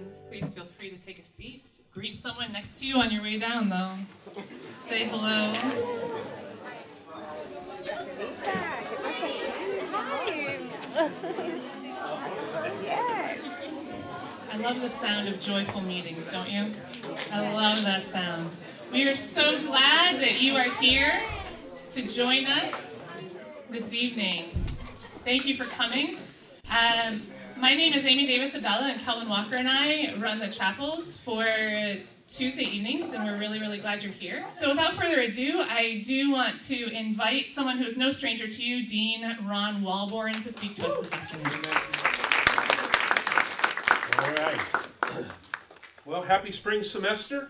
friends, please feel free to take a seat. Greet someone next to you on your way down, though. Say hello. I love the sound of joyful meetings, don't you? I love that sound. We are so glad that you are here to join us this evening. Thank you for coming. Um, my name is Amy Davis Abdallah, and Kelvin Walker and I run the chapels for Tuesday evenings, and we're really, really glad you're here. So, without further ado, I do want to invite someone who is no stranger to you, Dean Ron Walborn, to speak to us this afternoon. All right. Well, happy spring semester.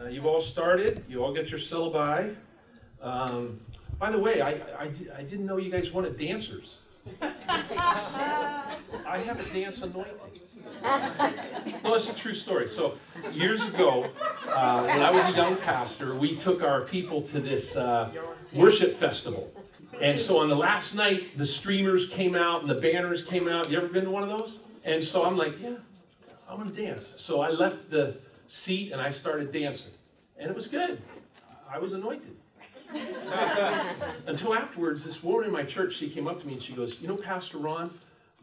Uh, you've all started, you all get your syllabi. Um, by the way, I, I, I didn't know you guys wanted dancers. I have a dance anointing. Well, it's a true story. So, years ago, uh, when I was a young pastor, we took our people to this uh, worship festival. And so on the last night, the streamers came out and the banners came out. You ever been to one of those? And so I'm like, yeah, I want to dance. So I left the seat and I started dancing. And it was good. I was anointed. Until afterwards, this woman in my church, she came up to me and she goes, You know, Pastor Ron,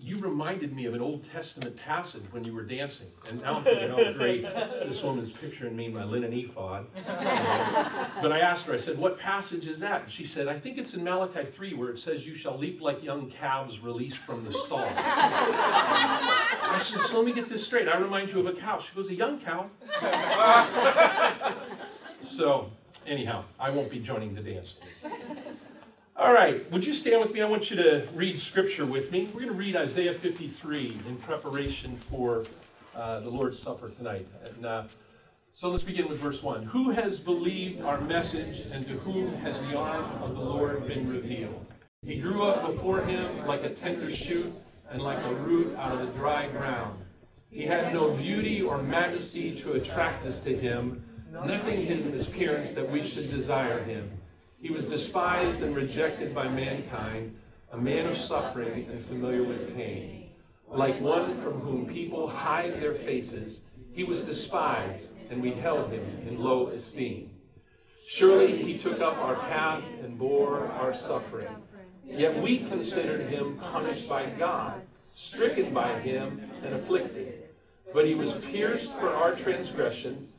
you reminded me of an Old Testament passage when you were dancing. And now I'm thinking, oh, great, this woman's picturing me in my linen ephod. but I asked her, I said, what passage is that? And she said, I think it's in Malachi 3 where it says, You shall leap like young calves released from the stall. I said, so let me get this straight. I remind you of a cow. She goes, a young cow. so, anyhow, I won't be joining the dance. All right, would you stand with me? I want you to read scripture with me. We're going to read Isaiah 53 in preparation for uh, the Lord's Supper tonight. And uh, so let's begin with verse 1. Who has believed our message, and to whom has the arm of the Lord been revealed? He grew up before him like a tender shoot and like a root out of the dry ground. He had no beauty or majesty to attract us to him, nothing in his appearance that we should desire him. He was despised and rejected by mankind, a man of suffering and familiar with pain. Like one from whom people hide their faces, he was despised, and we held him in low esteem. Surely he took up our path and bore our suffering. Yet we considered him punished by God, stricken by him, and afflicted. But he was pierced for our transgressions,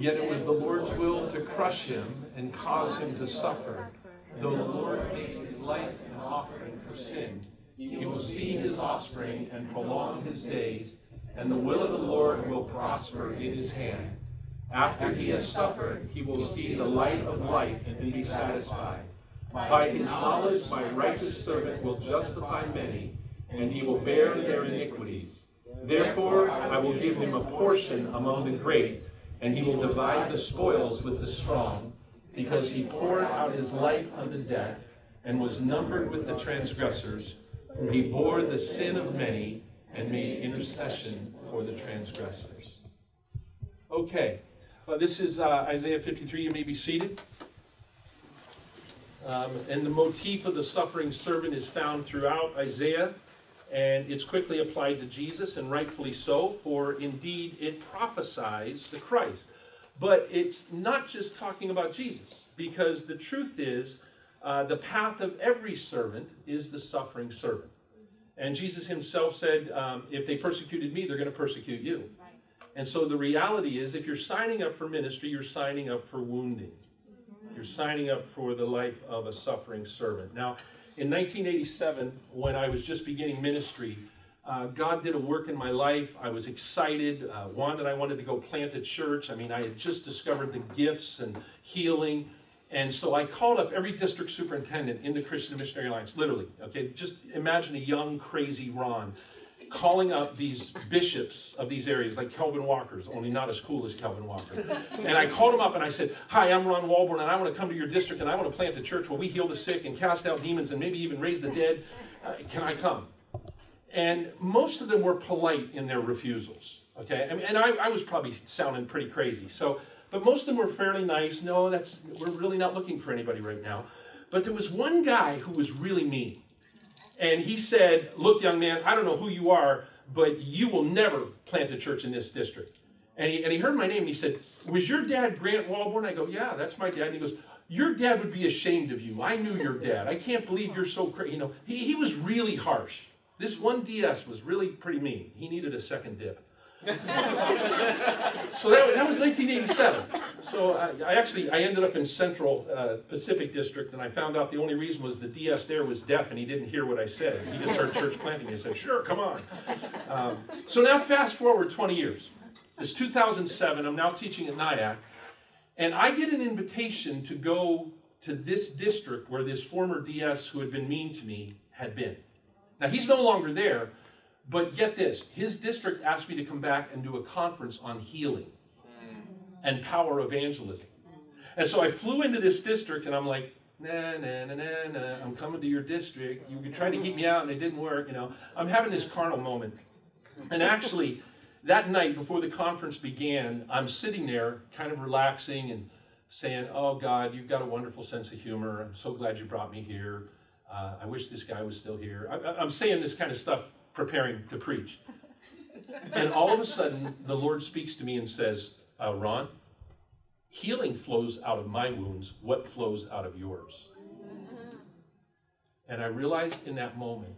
Yet it was the Lord's will to crush him and cause him to suffer. Though the Lord makes his life an offering for sin, he will see his offspring and prolong his days, and the will of the Lord will prosper in his hand. After he has suffered, he will see the light of life and be satisfied. By his knowledge, my righteous servant will justify many, and he will bear their iniquities. Therefore, I will give him a portion among the great, and he will divide the spoils with the strong because he poured out his life unto death and was numbered with the transgressors. For he bore the sin of many and made intercession for the transgressors. Okay, well, this is uh, Isaiah 53. You may be seated. Um, and the motif of the suffering servant is found throughout Isaiah, and it's quickly applied to Jesus, and rightfully so, for indeed it prophesies the Christ. But it's not just talking about Jesus, because the truth is, uh, the path of every servant is the suffering servant. And Jesus himself said, um, if they persecuted me, they're going to persecute you. And so the reality is, if you're signing up for ministry, you're signing up for wounding. You're signing up for the life of a suffering servant. Now, in 1987, when I was just beginning ministry, uh, God did a work in my life. I was excited. Uh, wanted I wanted to go plant a church. I mean, I had just discovered the gifts and healing. And so I called up every district superintendent in the Christian Missionary Alliance, literally. Okay, just imagine a young, crazy Ron calling up these bishops of these areas, like Kelvin Walker's, only not as cool as Kelvin Walker. And I called him up and I said, Hi, I'm Ron Walborn, and I want to come to your district and I want to plant a church where we heal the sick and cast out demons and maybe even raise the dead. Uh, can I come? And most of them were polite in their refusals. Okay, and, and I, I was probably sounding pretty crazy. So, but most of them were fairly nice. No, that's we're really not looking for anybody right now. But there was one guy who was really mean. And he said, Look, young man, I don't know who you are, but you will never plant a church in this district. And he, and he heard my name and he said, Was your dad Grant Walborn? I go, Yeah, that's my dad. And he goes, Your dad would be ashamed of you. I knew your dad. I can't believe you're so crazy. You know, he, he was really harsh. This one DS was really pretty mean. He needed a second dip so that, that was 1987. So I, I, actually I ended up in Central uh, Pacific District, and I found out the only reason was the DS there was deaf, and he didn't hear what I said. He just heard church planting. He said, "Sure, come on." Um, so now fast forward 20 years. It's 2007. I'm now teaching at Nyack, and I get an invitation to go to this district where this former DS who had been mean to me had been. Now he's no longer there, but get this his district asked me to come back and do a conference on healing and power evangelism. And so I flew into this district and I'm like, nah, nah, nah, nah, nah. I'm coming to your district. You were trying to keep me out and it didn't work. You know, I'm having this carnal moment. And actually, that night before the conference began, I'm sitting there kind of relaxing and saying, Oh God, you've got a wonderful sense of humor. I'm so glad you brought me here. Uh, I wish this guy was still here. I, I'm saying this kind of stuff preparing to preach. And all of a sudden, the Lord speaks to me and says, uh, Ron, healing flows out of my wounds. What flows out of yours? And I realized in that moment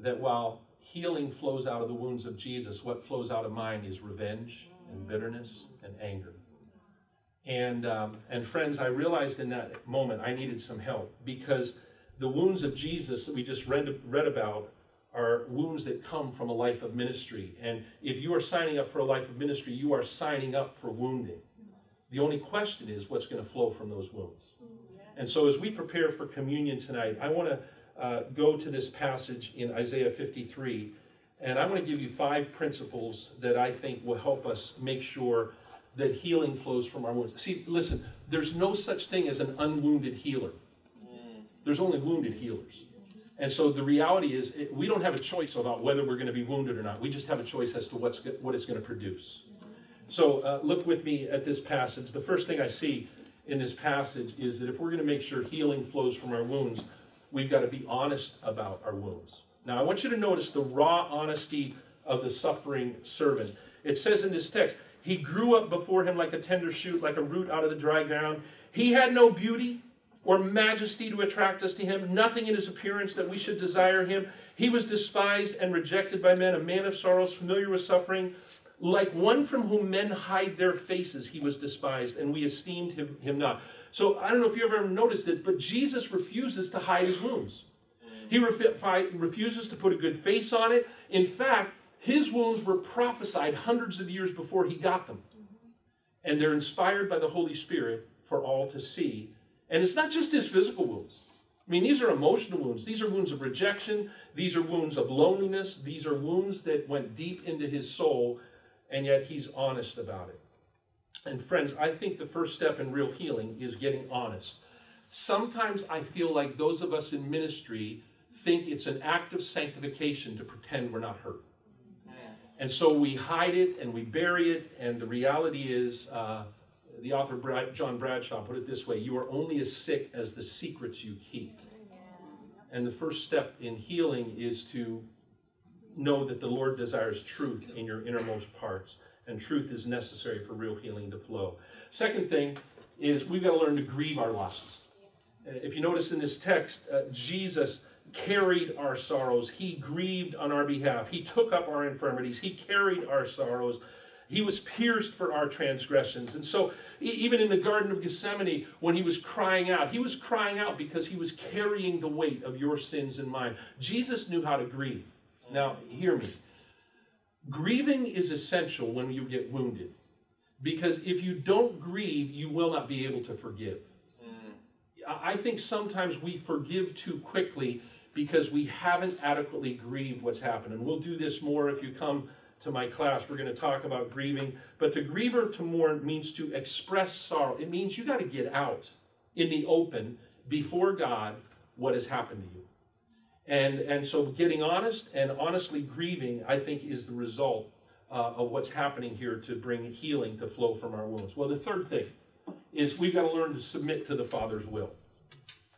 that while healing flows out of the wounds of Jesus, what flows out of mine is revenge and bitterness and anger. And, um, and friends, I realized in that moment I needed some help because the wounds of Jesus that we just read, read about are wounds that come from a life of ministry. And if you are signing up for a life of ministry, you are signing up for wounding. The only question is what's going to flow from those wounds. And so as we prepare for communion tonight, I want to uh, go to this passage in Isaiah 53. And I want to give you five principles that I think will help us make sure that healing flows from our wounds. See, listen, there's no such thing as an unwounded healer, there's only wounded healers. And so the reality is, it, we don't have a choice about whether we're going to be wounded or not. We just have a choice as to what's what it's going to produce. So uh, look with me at this passage. The first thing I see in this passage is that if we're going to make sure healing flows from our wounds, we've got to be honest about our wounds. Now, I want you to notice the raw honesty of the suffering servant. It says in this text, he grew up before him like a tender shoot, like a root out of the dry ground. He had no beauty or majesty to attract us to him, nothing in his appearance that we should desire him. He was despised and rejected by men, a man of sorrows, familiar with suffering. Like one from whom men hide their faces, he was despised, and we esteemed him, him not. So I don't know if you've ever noticed it, but Jesus refuses to hide his wounds. He refuses to put a good face on it. In fact, his wounds were prophesied hundreds of years before he got them. And they're inspired by the Holy Spirit for all to see and it's not just his physical wounds. I mean, these are emotional wounds. These are wounds of rejection. These are wounds of loneliness. These are wounds that went deep into his soul, and yet he's honest about it. And friends, I think the first step in real healing is getting honest. Sometimes I feel like those of us in ministry think it's an act of sanctification to pretend we're not hurt. And so we hide it and we bury it, and the reality is, uh, the author Brad, John Bradshaw put it this way You are only as sick as the secrets you keep. And the first step in healing is to know that the Lord desires truth in your innermost parts, and truth is necessary for real healing to flow. Second thing is we've got to learn to grieve our losses. If you notice in this text, uh, Jesus carried our sorrows. He grieved on our behalf. He took up our infirmities. He carried our sorrows. He was pierced for our transgressions. And so, even in the Garden of Gethsemane, when he was crying out, he was crying out because he was carrying the weight of your sins and mine. Jesus knew how to grieve. Now, hear me. Grieving is essential when you get wounded because if you don't grieve, you will not be able to forgive. Hmm. I think sometimes we forgive too quickly because we haven't adequately grieved what's happened. And we'll do this more if you come to my class. We're going to talk about grieving. But to grieve or to mourn means to express sorrow. It means you got to get out in the open before God what has happened to you. And, and so getting honest and honestly grieving, I think, is the result uh, of what's happening here to bring healing to flow from our wounds. Well, the third thing is we've got to learn to submit to the Father's will.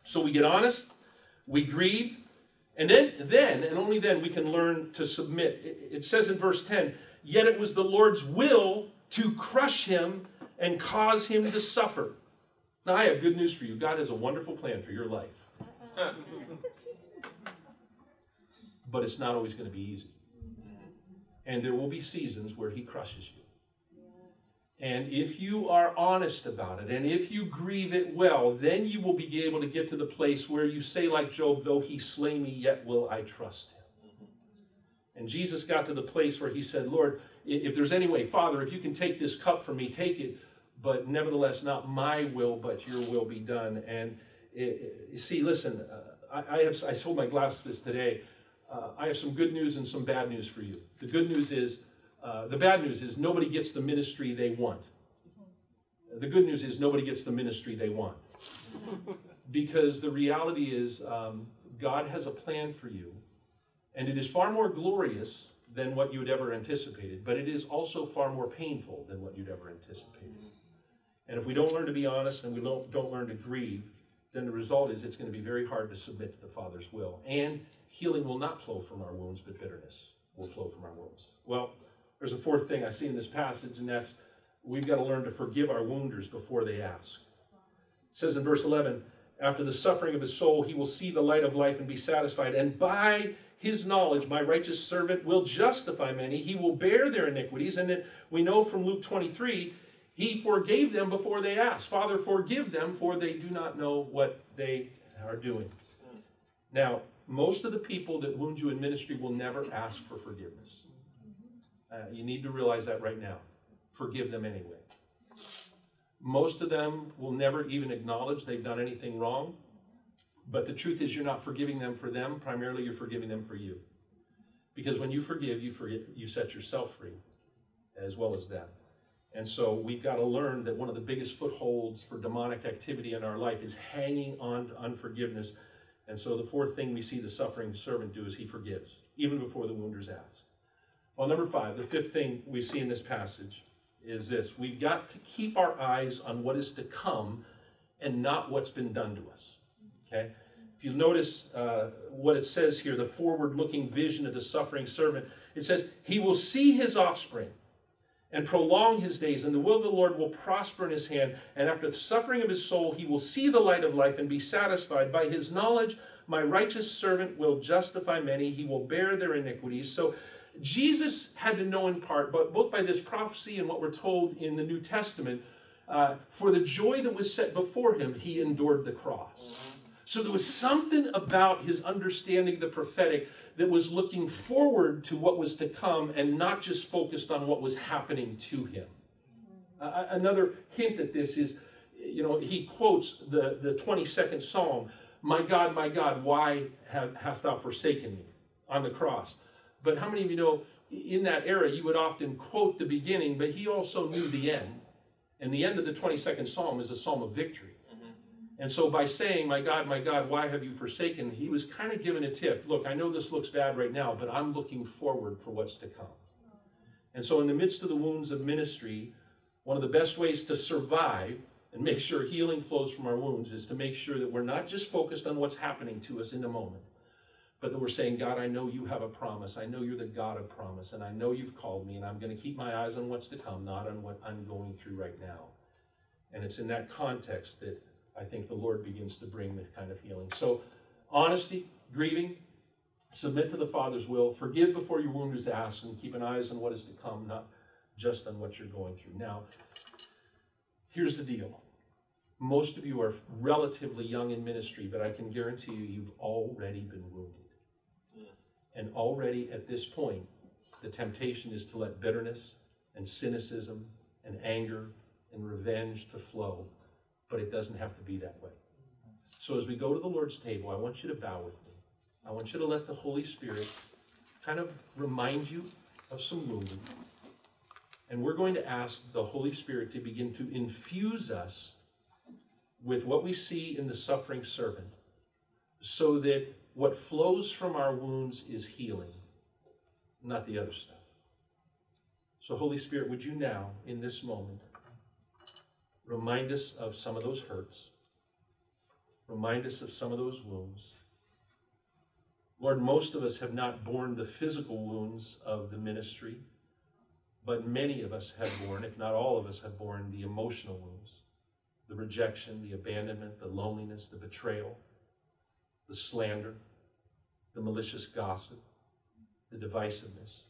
So we get honest, we grieve, and then, then, and only then, we can learn to submit. It says in verse 10 Yet it was the Lord's will to crush him and cause him to suffer. Now, I have good news for you. God has a wonderful plan for your life. but it's not always going to be easy. And there will be seasons where he crushes you. And if you are honest about it and if you grieve it well, then you will be able to get to the place where you say, like Job, though he slay me, yet will I trust him. And Jesus got to the place where he said, Lord, if there's any way, Father, if you can take this cup from me, take it, but nevertheless, not my will, but your will be done. And it, it, see, listen, uh, I, I, have, I sold my glasses today. Uh, I have some good news and some bad news for you. The good news is, uh, the bad news is nobody gets the ministry they want. The good news is nobody gets the ministry they want. because the reality is, um, God has a plan for you, and it is far more glorious than what you'd ever anticipated, but it is also far more painful than what you'd ever anticipated. And if we don't learn to be honest and we don't, don't learn to grieve, then the result is it's going to be very hard to submit to the Father's will. And healing will not flow from our wounds, but bitterness will flow from our wounds. Well, there's a fourth thing I see in this passage, and that's we've got to learn to forgive our wounders before they ask. It says in verse 11, after the suffering of his soul, he will see the light of life and be satisfied. And by his knowledge, my righteous servant will justify many. He will bear their iniquities. And we know from Luke 23, he forgave them before they asked. Father, forgive them, for they do not know what they are doing. Now, most of the people that wound you in ministry will never ask for forgiveness. Uh, you need to realize that right now. Forgive them anyway. Most of them will never even acknowledge they've done anything wrong. But the truth is, you're not forgiving them for them. Primarily, you're forgiving them for you. Because when you forgive, you, forget, you set yourself free as well as them. And so we've got to learn that one of the biggest footholds for demonic activity in our life is hanging on to unforgiveness. And so the fourth thing we see the suffering servant do is he forgives, even before the wounders ask. Well, number five, the fifth thing we see in this passage is this we've got to keep our eyes on what is to come and not what's been done to us. Okay? If you notice uh, what it says here, the forward looking vision of the suffering servant, it says, He will see his offspring and prolong his days, and the will of the Lord will prosper in his hand. And after the suffering of his soul, he will see the light of life and be satisfied. By his knowledge, my righteous servant will justify many, he will bear their iniquities. So Jesus had to know in part, but both by this prophecy and what we're told in the New Testament, uh, for the joy that was set before him, he endured the cross. So there was something about his understanding of the prophetic that was looking forward to what was to come and not just focused on what was happening to him. Uh, another hint at this is, you know, he quotes the, the 22nd Psalm My God, my God, why have, hast thou forsaken me on the cross? But how many of you know in that era you would often quote the beginning, but he also knew the end. And the end of the 22nd Psalm is a psalm of victory. Mm-hmm. And so by saying, My God, my God, why have you forsaken? He was kind of giving a tip. Look, I know this looks bad right now, but I'm looking forward for what's to come. And so, in the midst of the wounds of ministry, one of the best ways to survive and make sure healing flows from our wounds is to make sure that we're not just focused on what's happening to us in the moment, but that we're saying, God, I know you have a promise. I know you're the God of promise, and I know you've called me, and I'm going to keep my eyes on what's to come, not on what I'm going through right now. And it's in that context that I think the Lord begins to bring the kind of healing. So, honesty, grieving, submit to the Father's will, forgive before your wound is asked, and keep an eyes on what is to come, not just on what you're going through. Now, here's the deal. Most of you are relatively young in ministry, but I can guarantee you, you've already been wounded. And already at this point, the temptation is to let bitterness and cynicism and anger and revenge to flow, but it doesn't have to be that way. So as we go to the Lord's table, I want you to bow with me. I want you to let the Holy Spirit kind of remind you of some wounding. And we're going to ask the Holy Spirit to begin to infuse us with what we see in the suffering servant so that what flows from our wounds is healing, not the other stuff. So, Holy Spirit, would you now, in this moment, remind us of some of those hurts, remind us of some of those wounds. Lord, most of us have not borne the physical wounds of the ministry, but many of us have borne, if not all of us, have borne the emotional wounds the rejection, the abandonment, the loneliness, the betrayal, the slander, the malicious gossip, the divisiveness.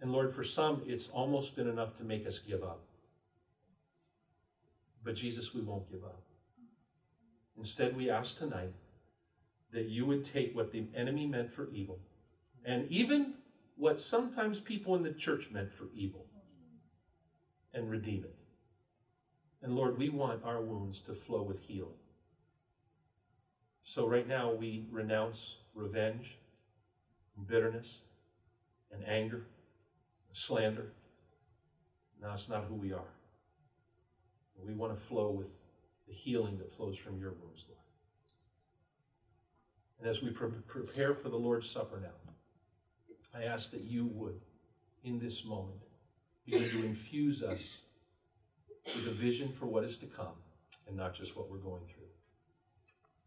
And Lord, for some, it's almost been enough to make us give up. But Jesus, we won't give up. Instead, we ask tonight that you would take what the enemy meant for evil, and even what sometimes people in the church meant for evil, and redeem it. And Lord, we want our wounds to flow with healing. So right now we renounce revenge, bitterness, and anger, and slander. Now it's not who we are. We want to flow with the healing that flows from your wounds, Lord. And as we pre- prepare for the Lord's Supper now, I ask that you would, in this moment, begin to infuse us with a vision for what is to come and not just what we're going through.